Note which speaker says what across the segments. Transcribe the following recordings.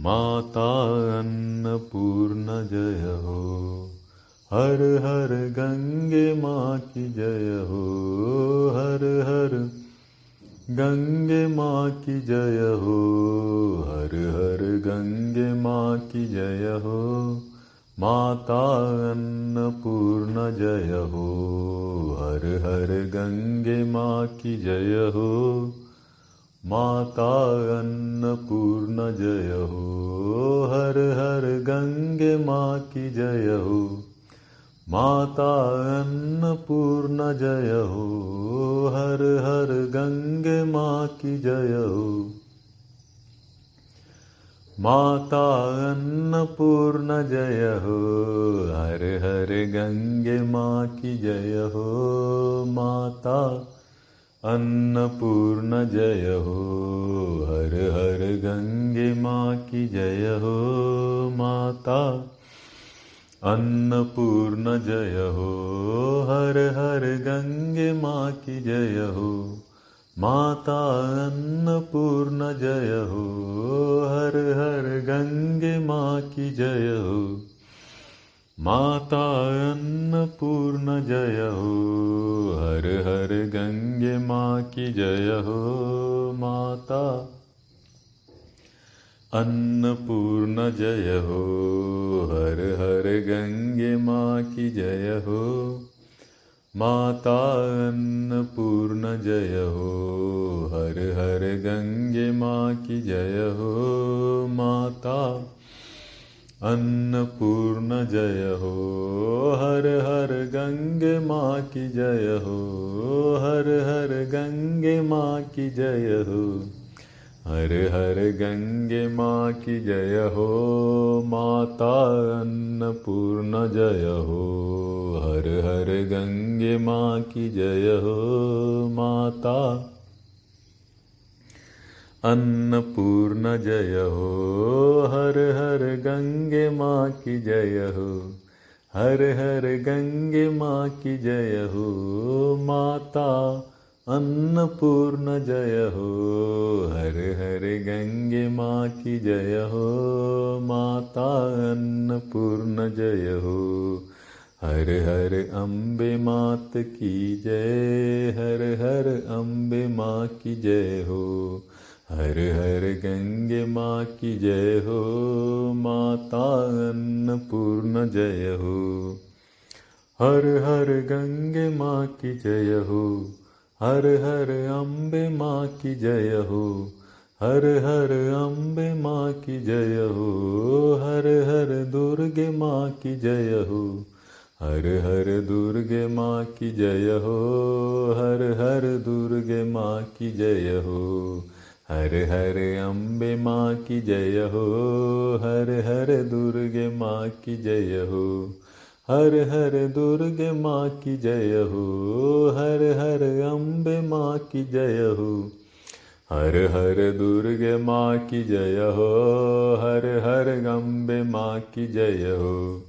Speaker 1: माता अन्नपूर्ण जय हो हर हर गंगे माँ जय हो हर हर गंगे माँ की जय हो हर हर गंगे माँ जय हो माता अन्नपूर्ण जय हो हर हर गंगे माँ की जय हो माता अन्नपूर्ण जय हो हर हर गंगे माँ की जय हो माता अन्नपूर्ण जय हो हर हर गंगे माँ जय हो माता अन्नपूर्ण जय हो हर हर गंगे माँ जय हो माता अन्नपूर्ण जय हो हर हर गंगे माँ की जय हो माता। अन्नपूर्ण जय हो हर हर गंगे माँ की जय हो माता। अन्नपूर्ण जय हो हर हर गंगे माँ की जय हो माता अन्नपूर्ण जय हो हर हर गंगे माँ की जय हो माता। अन्नपूर्ण जय हो हर हर गंगे माँ की जय हो माता अन्नपूर्ण जय हो हर हर गंगे माँ की जय हो माता। अन्नपूर्ण जय हो, हर हर गंगे माँ की जय हो, हर हर गंगे माँ की जय हो, हर हर गंगे माँ की जय हो, माता अन्नपूर्ण जय हो, हर हर गंगे माँ की जय हो, माता अन्नपूर्ण जय हो। हर हर गंगे माँ की जय हो। हर हर गंगे माँ की जय हो। माता अन्नपूर्ण जय हो। हर हर गंगे माँ की जय हो। माता अन्नपूर्ण जय हो। हर हर अम्बे मात की जय। हर हर अम्बे माँ की जय हो। हर हर गंगे माँ की जय हो, माता अन्नपूर्ण जय हो। हर हर गंगे माँ की जय हो, हर हर अम्बे माँ की जय हो, हर हर अम्बे माँ की जय हो, हर हर दुर्गे माँ की जय हो, हर हर दुर्गे माँ की जय हो, हर हर दुर्गे माँ की जय हो। हर हर अम्बे माँ की जय हो, हर हर दुर्गे माँ की जय हो, हर हर दुर्गे माँ की जय हो, हर हर अम्बे माँ की जय हो, हर हर दुर्गे माँ की जय हो, हर हर अम्बे माँ की जय हो,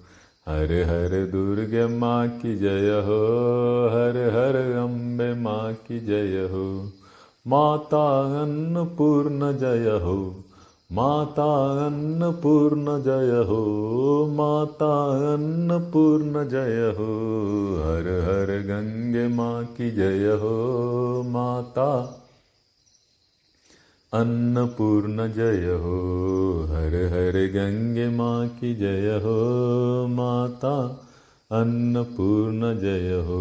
Speaker 1: हर हर दुर्गे माँ की जय हो, हर हर अम्बे माँ की जय हो। माता अन्नपूर्ण जय हो माता अन्नपूर्ण जय हो माता अन्नपूर्ण जय हो हर हर गंगे माँ की जय हो माता अन्नपूर्ण जय हो हर हर गंगे माँ की जय हो माता अन्नपूर्ण जय हो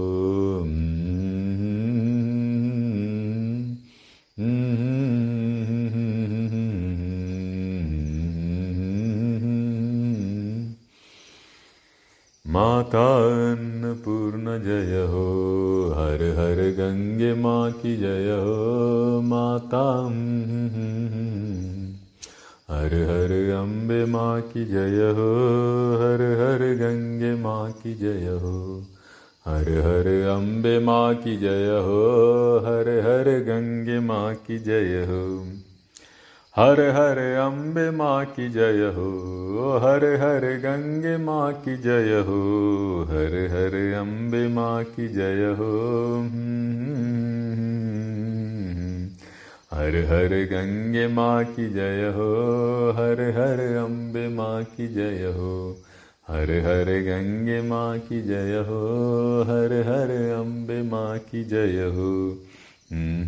Speaker 1: माता अन्नपूर्ण जय हो हर हर गंगे माँ की जय हो माता हर हर अम्बे माँ की जय हो हर हर गंगे माँ की जय हो हर हर अम्बे माँ की जय हो हर हर गंगे माँ की जय हो हर हर अम्बे माँ की जय हो हर हर गंगे माँ की जय हो हर हर अम्बे माँ की जय हो। हर हर गंगे माँ की जय हो हर हर अम्बे माँ की जय हो हर हर गंगे माँ की जय हो हर हर अम्बे माँ की जय हो। हम्म,